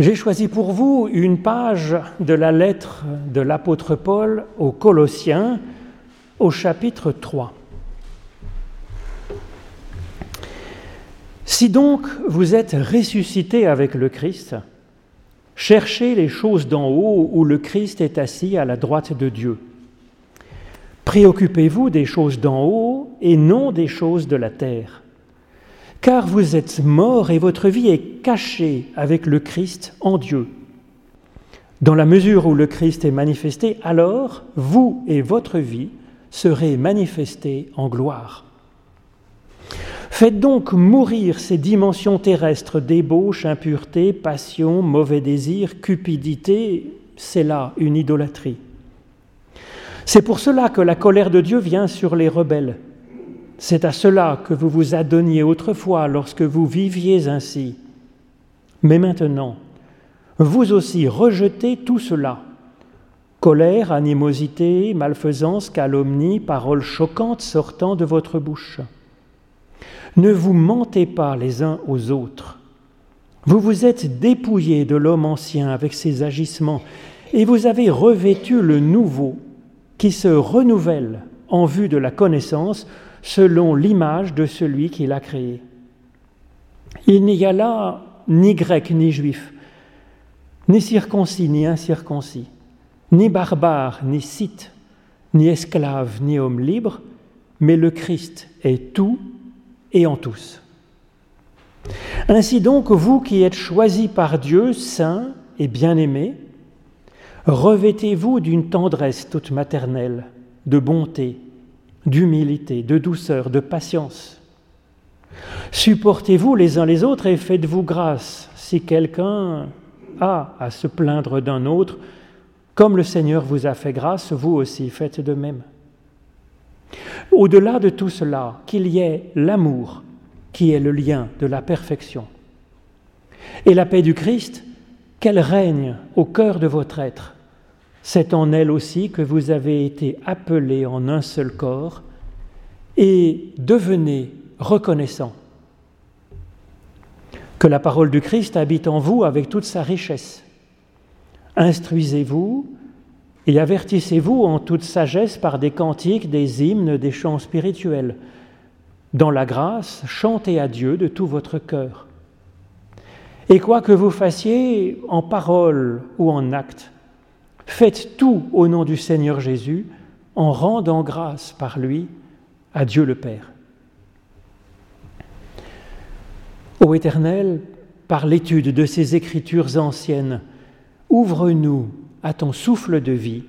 J'ai choisi pour vous une page de la lettre de l'apôtre Paul aux Colossiens au chapitre 3. Si donc vous êtes ressuscité avec le Christ, cherchez les choses d'en haut où le Christ est assis à la droite de Dieu. Préoccupez-vous des choses d'en haut et non des choses de la terre. Car vous êtes morts et votre vie est cachée avec le Christ en Dieu. Dans la mesure où le Christ est manifesté, alors vous et votre vie serez manifestés en gloire. Faites donc mourir ces dimensions terrestres, débauche, impureté, passion, mauvais désir, cupidité, c'est là une idolâtrie. C'est pour cela que la colère de Dieu vient sur les rebelles. C'est à cela que vous vous adonniez autrefois lorsque vous viviez ainsi. Mais maintenant, vous aussi rejetez tout cela. Colère, animosité, malfaisance, calomnie, paroles choquantes sortant de votre bouche. Ne vous mentez pas les uns aux autres. Vous vous êtes dépouillés de l'homme ancien avec ses agissements et vous avez revêtu le nouveau qui se renouvelle en vue de la connaissance selon l'image de celui qui l'a créé. Il n'y a là ni grec ni juif, ni circoncis ni incirconcis, ni barbare ni scythe, ni esclave ni homme libre, mais le Christ est tout et en tous. Ainsi donc, vous qui êtes choisis par Dieu, saints et bien-aimés, revêtez-vous d'une tendresse toute maternelle, de bonté, d'humilité, de douceur, de patience. Supportez-vous les uns les autres et faites-vous grâce si quelqu'un a à se plaindre d'un autre, comme le Seigneur vous a fait grâce, vous aussi faites de même. Au-delà de tout cela, qu'il y ait l'amour qui est le lien de la perfection. Et la paix du Christ, qu'elle règne au cœur de votre être. C'est en elle aussi que vous avez été appelés en un seul corps et devenez reconnaissants. Que la parole du Christ habite en vous avec toute sa richesse. Instruisez-vous, et avertissez-vous en toute sagesse par des cantiques, des hymnes, des chants spirituels. Dans la grâce, chantez à Dieu de tout votre cœur. Et quoi que vous fassiez en parole ou en acte, faites tout au nom du Seigneur Jésus en rendant grâce par lui à Dieu le Père. Ô Éternel, par l'étude de ces écritures anciennes, ouvre-nous à ton souffle de vie,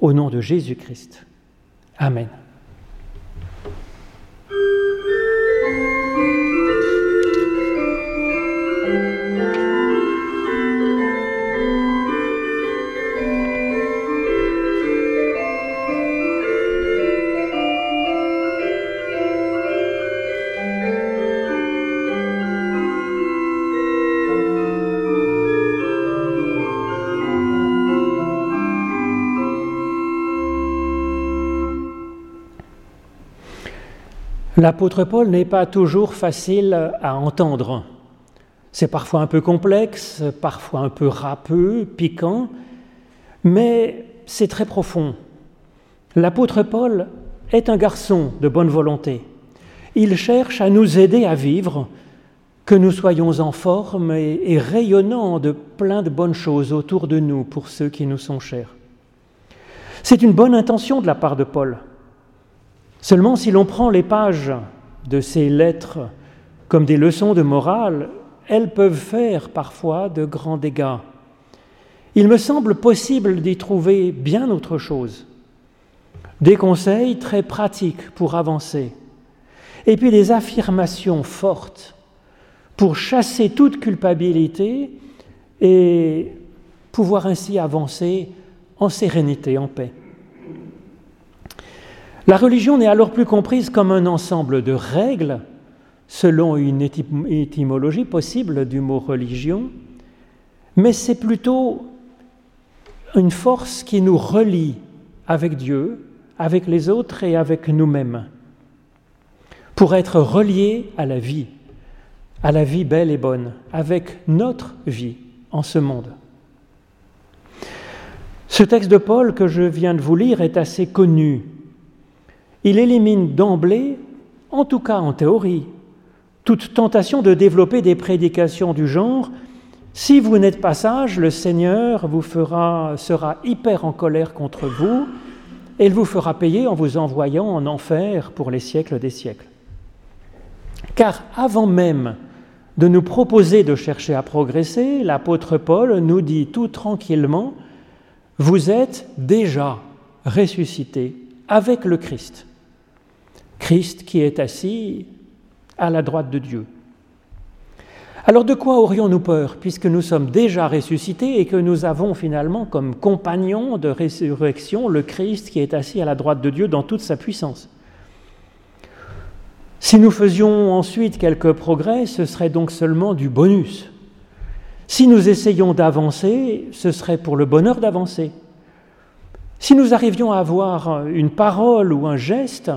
au nom de Jésus-Christ. Amen. L'apôtre Paul n'est pas toujours facile à entendre. C'est parfois un peu complexe, parfois un peu râpeux, piquant, mais c'est très profond. L'apôtre Paul est un garçon de bonne volonté. Il cherche à nous aider à vivre, que nous soyons en forme et, rayonnant de plein de bonnes choses autour de nous pour ceux qui nous sont chers. C'est une bonne intention de la part de Paul. Seulement si l'on prend les pages de ces lettres comme des leçons de morale, elles peuvent faire parfois de grands dégâts. Il me semble possible d'y trouver bien autre chose. Des conseils très pratiques pour avancer, et puis des affirmations fortes pour chasser toute culpabilité et pouvoir ainsi avancer en sérénité, en paix. La religion n'est alors plus comprise comme un ensemble de règles, selon une étymologie possible du mot religion, mais c'est plutôt une force qui nous relie avec Dieu, avec les autres et avec nous-mêmes, pour être reliés à la vie, à la vie belle et bonne, avec notre vie en ce monde. Ce texte de Paul que je viens de vous lire est assez connu. Il élimine d'emblée, en tout cas en théorie, toute tentation de développer des prédications du genre si vous n'êtes pas sage, le Seigneur vous fera, sera hyper en colère contre vous et il vous fera payer en vous envoyant en enfer pour les siècles des siècles. Car avant même de nous proposer de chercher à progresser, l'apôtre Paul nous dit tout tranquillement, vous êtes déjà ressuscité avec le Christ. Christ qui est assis à la droite de Dieu. Alors de quoi aurions-nous peur, puisque nous sommes déjà ressuscités et que nous avons finalement comme compagnon de résurrection le Christ qui est assis à la droite de Dieu dans toute sa puissance? Si nous faisions ensuite quelques progrès, ce serait donc seulement du bonus. Si nous essayons d'avancer, ce serait pour le bonheur d'avancer. Si nous arrivions à avoir une parole ou un geste,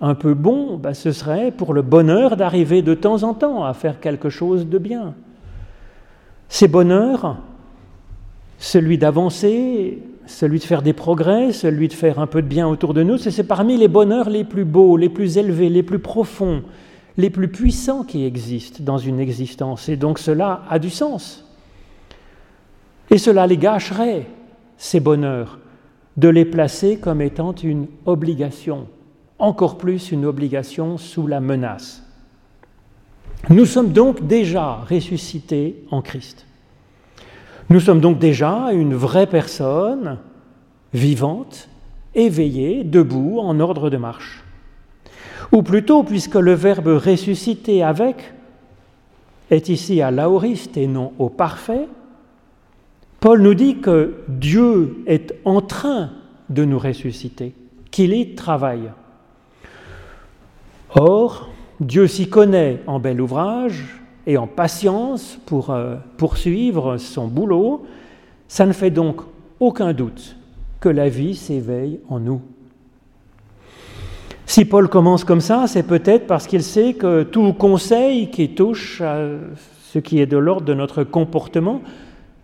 un peu bon, bah, ce serait pour le bonheur d'arriver de temps en temps à faire quelque chose de bien. Ces bonheurs, celui d'avancer, celui de faire des progrès, celui de faire un peu de bien autour de nous, c'est parmi les bonheurs les plus beaux, les plus élevés, les plus profonds, les plus puissants qui existent dans une existence. Et donc cela a du sens. Et cela les gâcherait, ces bonheurs, de les placer comme étant une obligation encore plus une obligation sous la menace. Nous sommes donc déjà ressuscités en Christ. Nous sommes donc déjà une vraie personne vivante, éveillée, debout, en ordre de marche. Ou plutôt, puisque le verbe ressusciter avec est ici à l'aoriste et non au parfait, Paul nous dit que Dieu est en train de nous ressusciter, qu'il y travaille. Or, Dieu s'y connaît en bel ouvrage et en patience pour euh, poursuivre son boulot. Ça ne fait donc aucun doute que la vie s'éveille en nous. Si Paul commence comme ça, c'est peut-être parce qu'il sait que tout conseil qui touche à ce qui est de l'ordre de notre comportement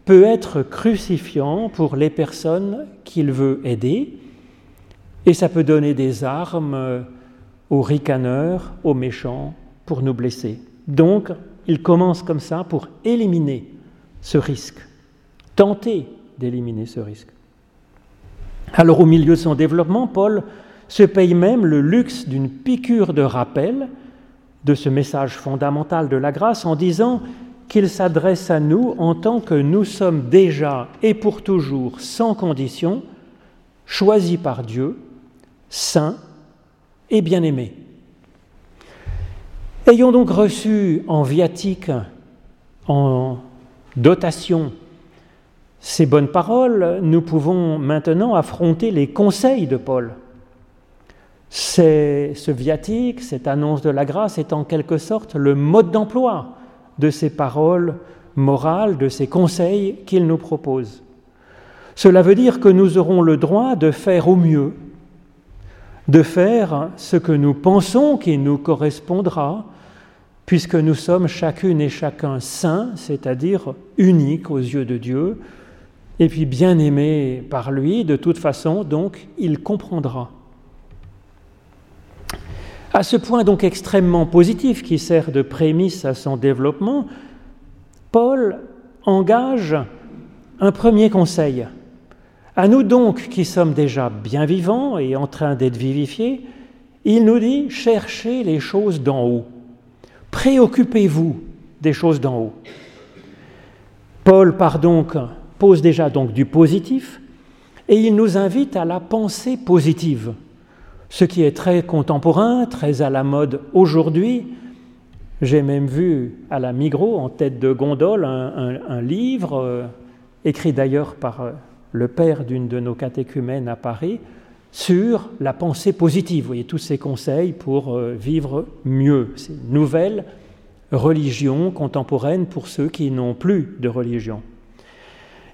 peut être crucifiant pour les personnes qu'il veut aider, et ça peut donner des armes aux ricaneurs, aux méchants, pour nous blesser. Donc, il commence comme ça pour éliminer ce risque, tenter d'éliminer ce risque. Alors, au milieu de son développement, Paul se paye même le luxe d'une piqûre de rappel de ce message fondamental de la grâce en disant qu'il s'adresse à nous en tant que nous sommes déjà et pour toujours sans condition, choisis par Dieu, saints et bien-aimés. Ayons donc reçu en viatique, en dotation, ces bonnes paroles, nous pouvons maintenant affronter les conseils de Paul. Ce viatique, cette annonce de la grâce est en quelque sorte le mode d'emploi de ces paroles morales, de ces conseils qu'il nous propose. Cela veut dire que nous aurons le droit de faire au mieux de faire ce que nous pensons qui nous correspondra, puisque nous sommes chacune et chacun saints, c'est-à-dire uniques aux yeux de Dieu, et puis bien aimés par lui, de toute façon, donc il comprendra. À ce point donc extrêmement positif qui sert de prémisse à son développement, Paul engage un premier conseil. À nous donc qui sommes déjà bien vivants et en train d'être vivifiés, il nous dit cherchez les choses d'en haut. Préoccupez-vous des choses d'en haut. Paul donc, pose déjà donc du positif et il nous invite à la pensée positive, ce qui est très contemporain, très à la mode aujourd'hui. J'ai même vu à la Migros, en tête de gondole, un, livre, euh, écrit d'ailleurs par euh, le père d'une de nos catéchumènes à Paris, sur la pensée positive. Vous voyez, tous ces conseils pour euh, vivre mieux. C'est une nouvelle religion contemporaine pour ceux qui n'ont plus de religion.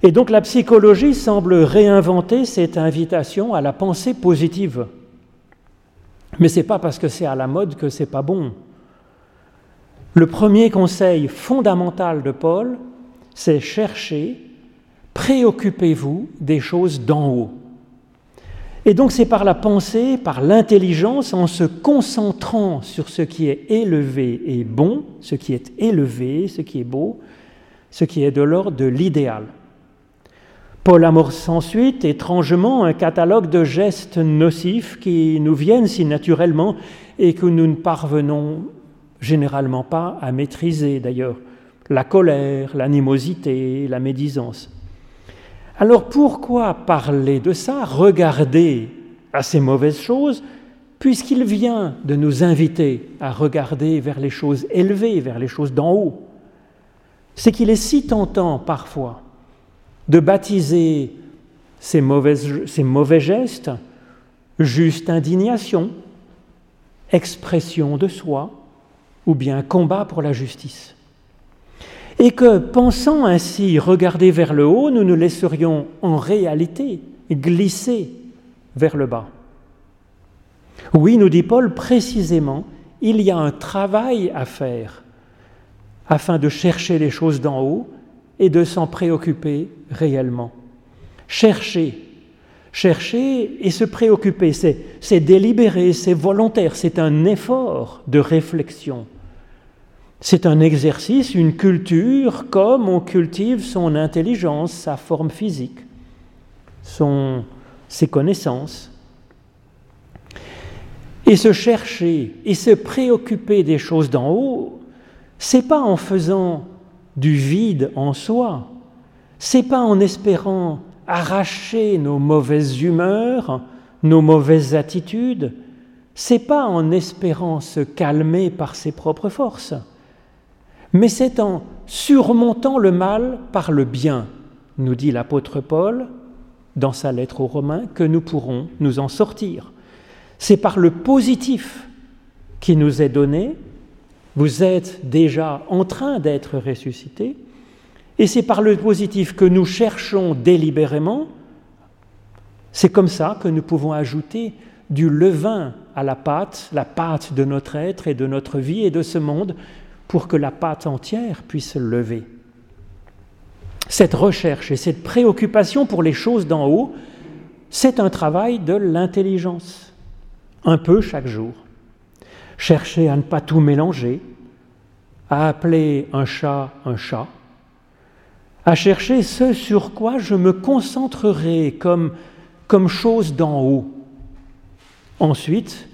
Et donc la psychologie semble réinventer cette invitation à la pensée positive. Mais ce n'est pas parce que c'est à la mode que c'est pas bon. Le premier conseil fondamental de Paul, c'est chercher, préoccupez-vous des choses d'en haut. Et donc c'est par la pensée, par l'intelligence, en se concentrant sur ce qui est élevé et bon, ce qui est élevé, ce qui est beau, ce qui est de l'ordre de l'idéal. Paul amorce ensuite, étrangement, un catalogue de gestes nocifs qui nous viennent si naturellement et que nous ne parvenons généralement pas à maîtriser d'ailleurs. La colère, l'animosité, la médisance. Alors pourquoi parler de ça, regarder à ces mauvaises choses, puisqu'il vient de nous inviter à regarder vers les choses élevées, vers les choses d'en haut? C'est qu'il est si tentant parfois de baptiser ces, mauvais gestes juste indignation, expression de soi, ou bien combat pour la justice. Et que, pensant ainsi regarder vers le haut, nous nous laisserions en réalité glisser vers le bas. Oui, nous dit Paul, précisément, il y a un travail à faire afin de chercher les choses d'en haut et de s'en préoccuper réellement. Chercher, chercher et se préoccuper, c'est délibéré, c'est volontaire, c'est un effort de réflexion. C'est un exercice, une culture, comme on cultive son intelligence, sa forme physique, son, ses connaissances. Et se chercher et se préoccuper des choses d'en haut, c'est pas en faisant du vide en soi. C'est pas en espérant arracher nos mauvaises humeurs, nos mauvaises attitudes. C'est pas en espérant se calmer par ses propres forces. Mais c'est en surmontant le mal par le bien, nous dit l'apôtre Paul dans sa lettre aux Romains, que nous pourrons nous en sortir. C'est par le positif qui nous est donné vous êtes déjà en train d'être ressuscité, et c'est par le positif que nous cherchons délibérément, c'est comme ça que nous pouvons ajouter du levain à la pâte, la pâte de notre être et de notre vie et de ce monde, pour que la pâte entière puisse se lever. Cette recherche et cette préoccupation pour les choses d'en haut, c'est un travail de l'intelligence, un peu chaque jour. Chercher à ne pas tout mélanger, à appeler un chat un chat, à chercher ce sur quoi je me concentrerai comme, comme chose d'en haut. Ensuite,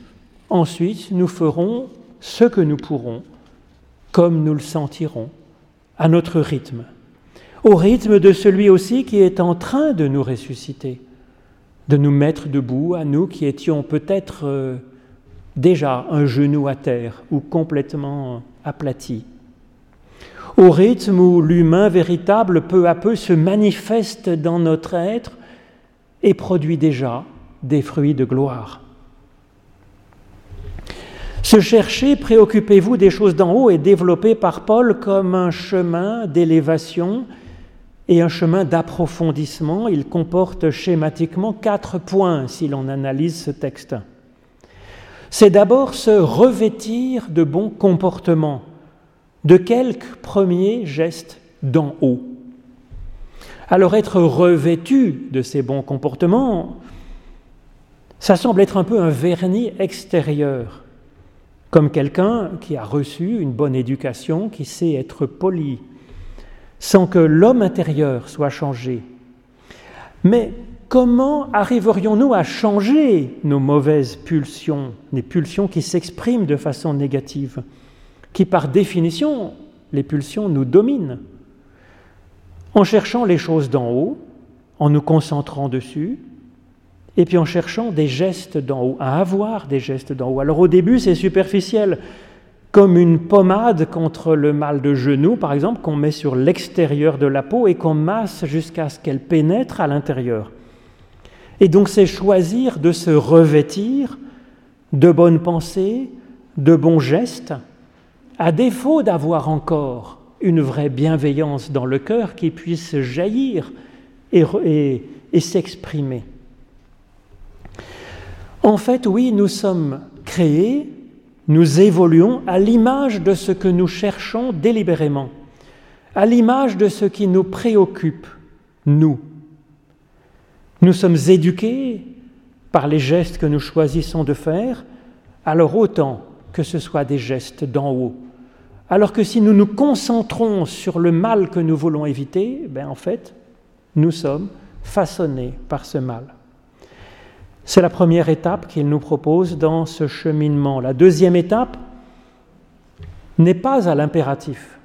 ensuite, nous ferons ce que nous pourrons, comme nous le sentirons, à notre rythme, au rythme de celui aussi qui est en train de nous ressusciter, de nous mettre debout, à nous qui étions peut-être euh, déjà un genou à terre ou complètement aplati. Au rythme où l'humain véritable peu à peu se manifeste dans notre être et produit déjà des fruits de gloire. Se chercher, préoccupez-vous des choses d'en haut est développé par Paul comme un chemin d'élévation et un chemin d'approfondissement. Il comporte schématiquement quatre points si l'on analyse ce texte c'est d'abord se revêtir de bons comportements, de quelques premiers gestes d'en haut. Alors être revêtu de ces bons comportements, ça semble être un peu un vernis extérieur, comme quelqu'un qui a reçu une bonne éducation, qui sait être poli, sans que l'homme intérieur soit changé. Mais Comment arriverions-nous à changer nos mauvaises pulsions, les pulsions qui s'expriment de façon négative, qui par définition, les pulsions nous dominent? En cherchant les choses d'en haut, en nous concentrant dessus, et puis en cherchant des gestes d'en haut, à avoir des gestes d'en haut. Alors au début, c'est superficiel, comme une pommade contre le mal de genou, par exemple, qu'on met sur l'extérieur de la peau et qu'on masse jusqu'à ce qu'elle pénètre à l'intérieur. Et donc c'est choisir de se revêtir de bonnes pensées, de bons gestes, à défaut d'avoir encore une vraie bienveillance dans le cœur qui puisse jaillir et, et s'exprimer. En fait, oui, nous sommes créés, nous évoluons à l'image de ce que nous cherchons délibérément. à l'image de ce qui nous préoccupe, nous. Nous sommes éduqués par les gestes que nous choisissons de faire, alors autant que ce soit des gestes d'en haut. Alors que si nous nous concentrons sur le mal que nous voulons éviter, ben en fait, nous sommes façonnés par ce mal. C'est la première étape qu'il nous propose dans ce cheminement. La deuxième étape n'est pas à l'impératif,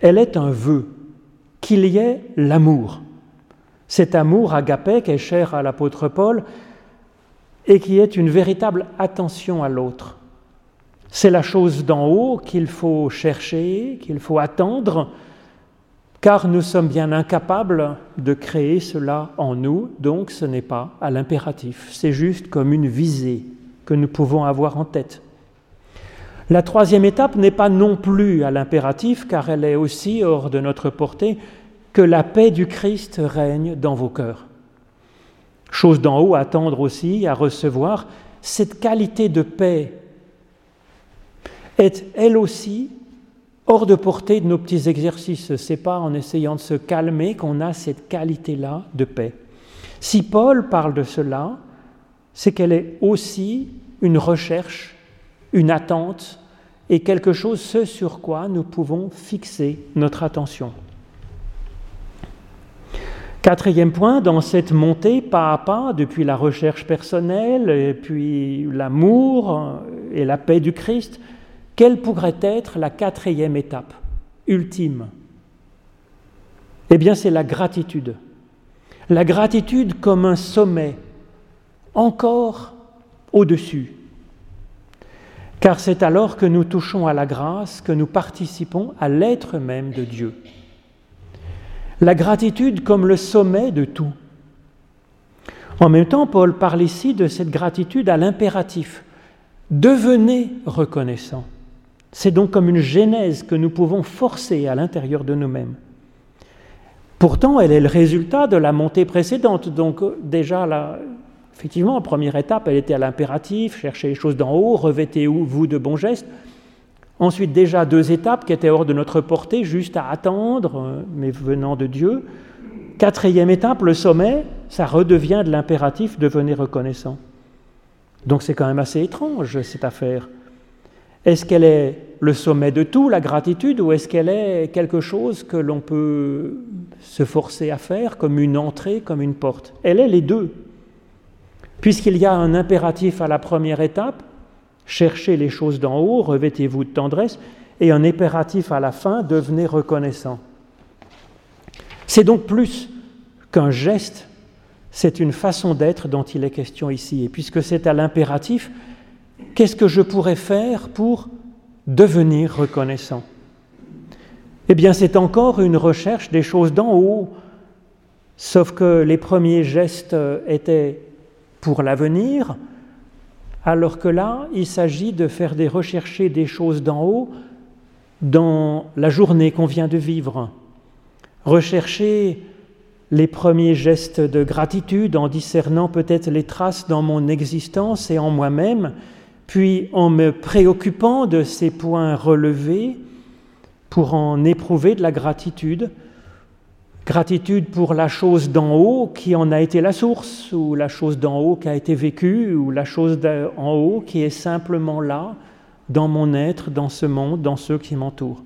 elle est un vœu, qu'il y ait l'amour. Cet amour agapé qui est cher à l'apôtre Paul et qui est une véritable attention à l'autre. C'est la chose d'en haut qu'il faut chercher, qu'il faut attendre, car nous sommes bien incapables de créer cela en nous, donc ce n'est pas à l'impératif, c'est juste comme une visée que nous pouvons avoir en tête. La troisième étape n'est pas non plus à l'impératif, car elle est aussi hors de notre portée, que la paix du Christ règne dans vos cœurs. Chose d'en haut, à attendre aussi, à recevoir, cette qualité de paix est elle aussi hors de portée de nos petits exercices. Ce n'est pas en essayant de se calmer qu'on a cette qualité-là de paix. Si Paul parle de cela, c'est qu'elle est aussi une recherche, une attente et quelque chose ce sur quoi nous pouvons fixer notre attention. Quatrième point, dans cette montée pas à pas, depuis la recherche personnelle, et puis l'amour et la paix du Christ, quelle pourrait être la quatrième étape, ultime? Eh bien, c'est la gratitude. La gratitude comme un sommet, encore au-dessus. Car c'est alors que nous touchons à la grâce, que nous participons à l'être même de Dieu. La gratitude comme le sommet de tout. En même temps, Paul parle ici de cette gratitude à l'impératif. Devenez reconnaissant. C'est donc comme une genèse que nous pouvons forcer à l'intérieur de nous-mêmes. Pourtant, elle est le résultat de la montée précédente. Donc déjà, effectivement, en première étape, elle était à l'impératif, cherchez les choses d'en haut, revêtez-vous de bons gestes. Ensuite, déjà deux étapes qui étaient hors de notre portée, juste à attendre, mais venant de Dieu. Quatrième étape, le sommet, ça redevient de l'impératif, devenez reconnaissant. Donc c'est quand même assez étrange cette affaire. Est-ce qu'elle est le sommet de tout, la gratitude, ou est-ce qu'elle est quelque chose que l'on peut se forcer à faire comme une entrée, comme une porte? Elle est les deux. Puisqu'il y a un impératif à la première étape, cherchez les choses d'en haut, revêtez-vous de tendresse, et un impératif à la fin, devenez reconnaissant. C'est donc plus qu'un geste, c'est une façon d'être dont il est question ici. Et puisque c'est à l'impératif, Qu'est-ce que je pourrais faire pour devenir reconnaissant? Eh bien, c'est encore une recherche des choses d'en haut, sauf que les premiers gestes étaient pour l'avenir, alors que là, il s'agit de faire des rechercher des choses d'en haut dans la journée qu'on vient de vivre. Rechercher les premiers gestes de gratitude en discernant peut-être les traces dans mon existence et en moi-même, puis en me préoccupant de ces points relevés pour en éprouver de la gratitude, gratitude pour la chose d'en haut qui en a été la source, ou la chose d'en haut qui a été vécue, ou la chose d'en haut qui est simplement là, dans mon être, dans ce monde, dans ceux qui m'entourent.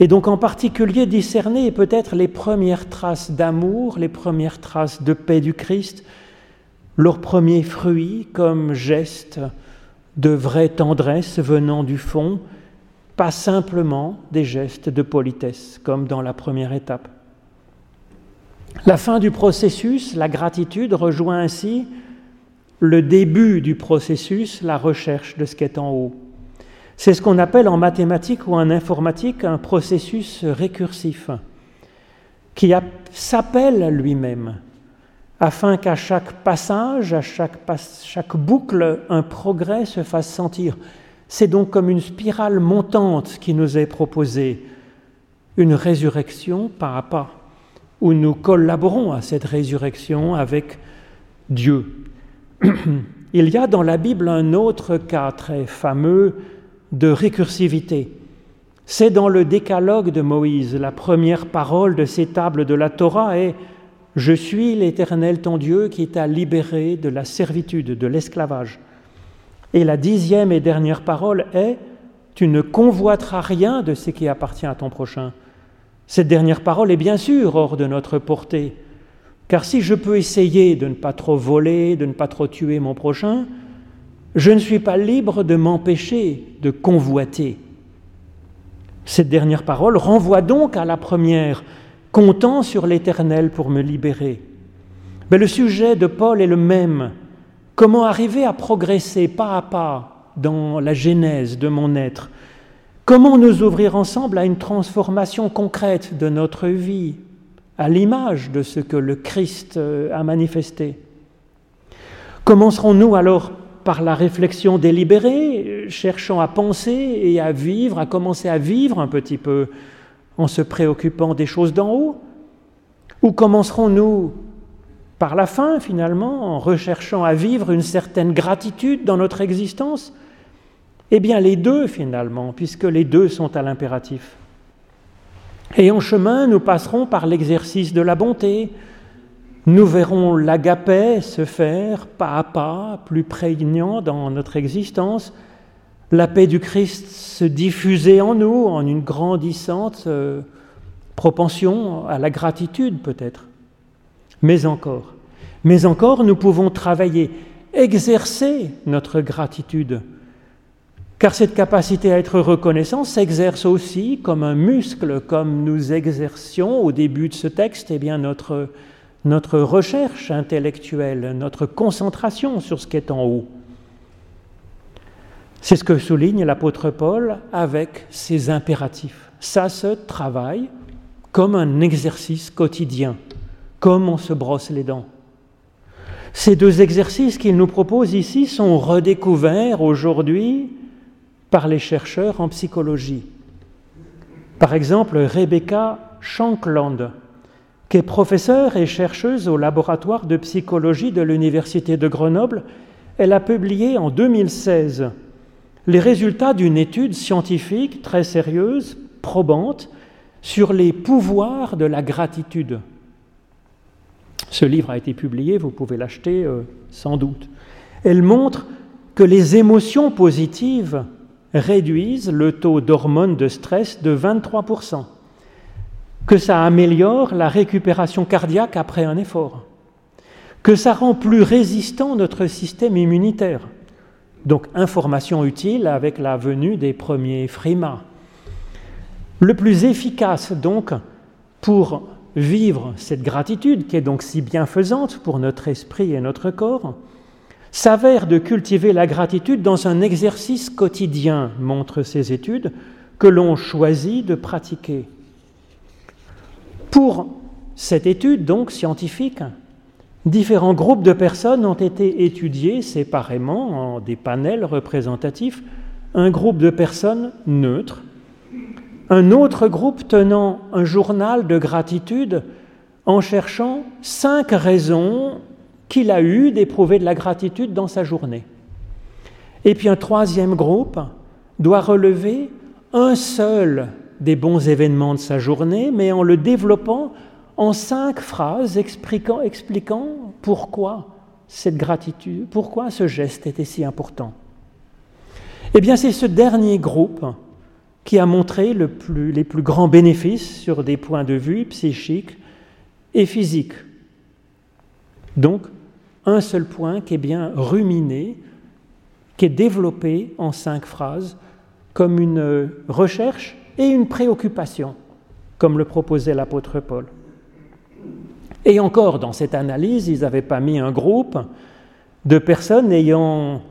Et donc en particulier discerner peut-être les premières traces d'amour, les premières traces de paix du Christ, leurs premiers fruits comme gestes, de vraie tendresse venant du fond, pas simplement des gestes de politesse, comme dans la première étape. La fin du processus, la gratitude, rejoint ainsi le début du processus, la recherche de ce qui est en haut. C'est ce qu'on appelle en mathématiques ou en informatique un processus récursif, qui s'appelle lui-même afin qu'à chaque passage, à chaque, chaque, boucle, un progrès se fasse sentir. C'est donc comme une spirale montante qui nous est proposée, une résurrection pas à pas, où nous collaborons à cette résurrection avec Dieu. Il y a dans la Bible un autre cas très fameux de récursivité. C'est dans le décalogue de Moïse, la première parole de ces tables de la Torah est Je suis l'Éternel ton Dieu qui t'a libéré de la servitude, de l'esclavage. Et la dixième et dernière parole est Tu ne convoiteras rien de ce qui appartient à ton prochain. Cette dernière parole est bien sûr hors de notre portée, car si je peux essayer de ne pas trop voler, de ne pas trop tuer mon prochain, je ne suis pas libre de m'empêcher de convoiter. Cette dernière parole renvoie donc à la première, comptant sur l'Éternel pour me libérer. Mais le sujet de Paul est le même. Comment arriver à progresser pas à pas dans la genèse de mon être? Comment nous ouvrir ensemble à une transformation concrète de notre vie, à l'image de ce que le Christ euh, a manifesté? Commencerons-nous alors par la réflexion délibérée, cherchant à penser et à vivre, à commencer à vivre un petit peu en se préoccupant des choses d'en haut? Ou commencerons-nous par la fin, finalement, en recherchant à vivre une certaine gratitude dans notre existence Eh bien, les deux, finalement, puisque les deux sont à l'impératif. Et en chemin, nous passerons par l'exercice de la bonté, nous verrons l'agapé se faire pas à pas, plus prégnant dans notre existence, la paix du Christ se diffuser en nous en une grandissante euh, propension à la gratitude peut-être. Mais encore, mais encore, nous pouvons travailler, exercer notre gratitude, car cette capacité à être reconnaissant s'exerce aussi comme un muscle, comme nous exercions au début de ce texte, eh bien notre notre recherche intellectuelle, notre concentration sur ce qui est en haut. C'est ce que souligne l'apôtre Paul avec ses impératifs. Ça se travaille comme un exercice quotidien, comme on se brosse les dents. Ces deux exercices qu'il nous propose ici sont redécouverts aujourd'hui par les chercheurs en psychologie. Par exemple, Rebecca Shankland, qui est professeure et chercheuse au laboratoire de psychologie de l'Université de Grenoble, elle a publié en 2016 les résultats d'une étude scientifique très sérieuse, probante, sur les pouvoirs de la gratitude. Ce livre a été publié, vous pouvez l'acheter euh, sans doute. Elle montre que les émotions positives réduisent le taux d'hormones de stress de 23% que ça améliore la récupération cardiaque après un effort, que ça rend plus résistant notre système immunitaire. Donc information utile avec la venue des premiers frimas. Le plus efficace donc pour vivre cette gratitude qui est donc si bienfaisante pour notre esprit et notre corps, s'avère de cultiver la gratitude dans un exercice quotidien, montrent ces études, que l'on choisit de pratiquer. Pour cette étude donc scientifique, différents groupes de personnes ont été étudiés séparément en des panels représentatifs. Un groupe de personnes neutres, un autre groupe tenant un journal de gratitude en cherchant cinq raisons qu'il a eues d'éprouver de la gratitude dans sa journée. Et puis un troisième groupe doit relever un seul des bons événements de sa journée, mais en le développant en cinq phrases expliquant, pourquoi cette gratitude, pourquoi ce geste était si important. Eh bien, c'est ce dernier groupe qui a montré les plus grands bénéfices sur des points de vue psychiques et physiques. Donc, un seul point qui est bien ruminé, qui est développé en cinq phrases comme une recherche et une préoccupation, comme le proposait l'apôtre Paul. Et encore, dans cette analyse, ils n'avaient pas mis un groupe de personnes ayant,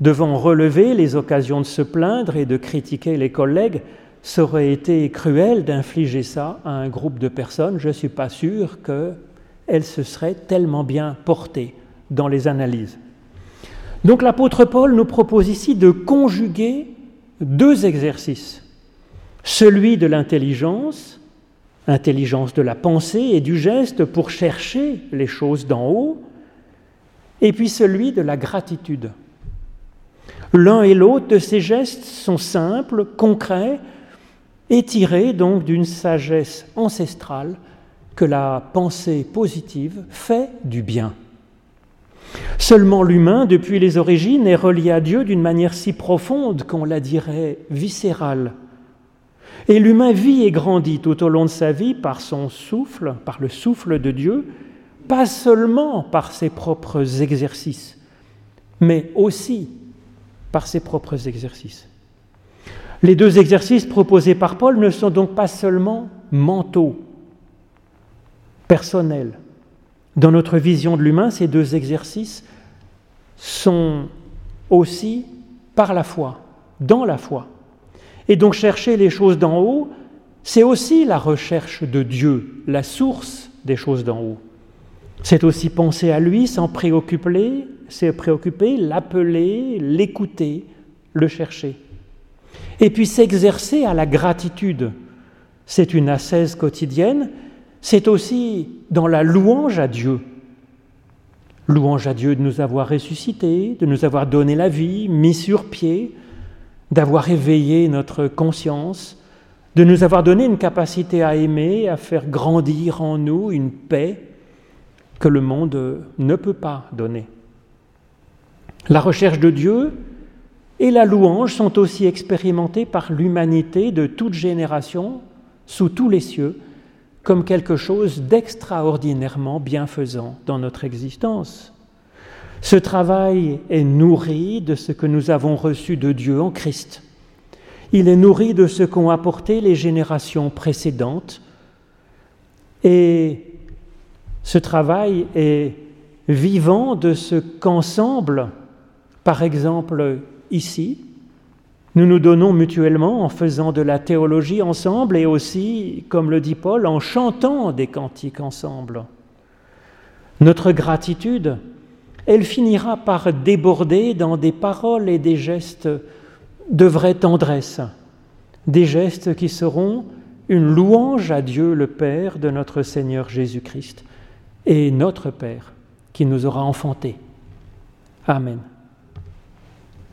devant relever les occasions de se plaindre et de critiquer les collègues. Ça aurait été cruel d'infliger ça à un groupe de personnes. Je ne suis pas sûr qu'elles se seraient tellement bien portées dans les analyses. Donc l'apôtre Paul nous propose ici de conjuguer deux exercices celui de l'intelligence, intelligence de la pensée et du geste pour chercher les choses d'en haut, et puis celui de la gratitude. L'un et l'autre de ces gestes sont simples, concrets, est tiré donc d'une sagesse ancestrale que la pensée positive fait du bien. Seulement l'humain, depuis les origines, est relié à Dieu d'une manière si profonde qu'on la dirait viscérale. Et l'humain vit et grandit tout au long de sa vie par son souffle, par le souffle de Dieu, pas seulement par ses propres exercices, mais aussi par ses propres exercices. Les deux exercices proposés par Paul ne sont donc pas seulement mentaux, personnels. Dans notre vision de l'humain, ces deux exercices sont aussi par la foi, dans la foi. Et donc chercher les choses d'en haut, c'est aussi la recherche de Dieu, la source des choses d'en haut. C'est aussi penser à lui, s'en préoccuper, s'en préoccuper, l'appeler, l'écouter, le chercher. Et puis s'exercer à la gratitude. C'est une ascèse quotidienne, c'est aussi dans la louange à Dieu. Louange à Dieu de nous avoir ressuscités, de nous avoir donné la vie, mis sur pied, d'avoir éveillé notre conscience, de nous avoir donné une capacité à aimer, à faire grandir en nous une paix que le monde ne peut pas donner. La recherche de Dieu et la louange sont aussi expérimentées par l'humanité de toute génération, sous tous les cieux, comme quelque chose d'extraordinairement bienfaisant dans notre existence. Ce travail est nourri de ce que nous avons reçu de Dieu en Christ. Il est nourri de ce qu'ont apporté les générations précédentes. Et ce travail est vivant de ce qu'ensemble, par exemple ici, nous nous donnons mutuellement en faisant de la théologie ensemble et aussi, comme le dit Paul, en chantant des cantiques ensemble. Notre gratitude, elle finira par déborder dans des paroles et des gestes de vraie tendresse, des gestes qui seront une louange à Dieu le Père de notre Seigneur Jésus-Christ et notre Père qui nous aura enfantés. Amen.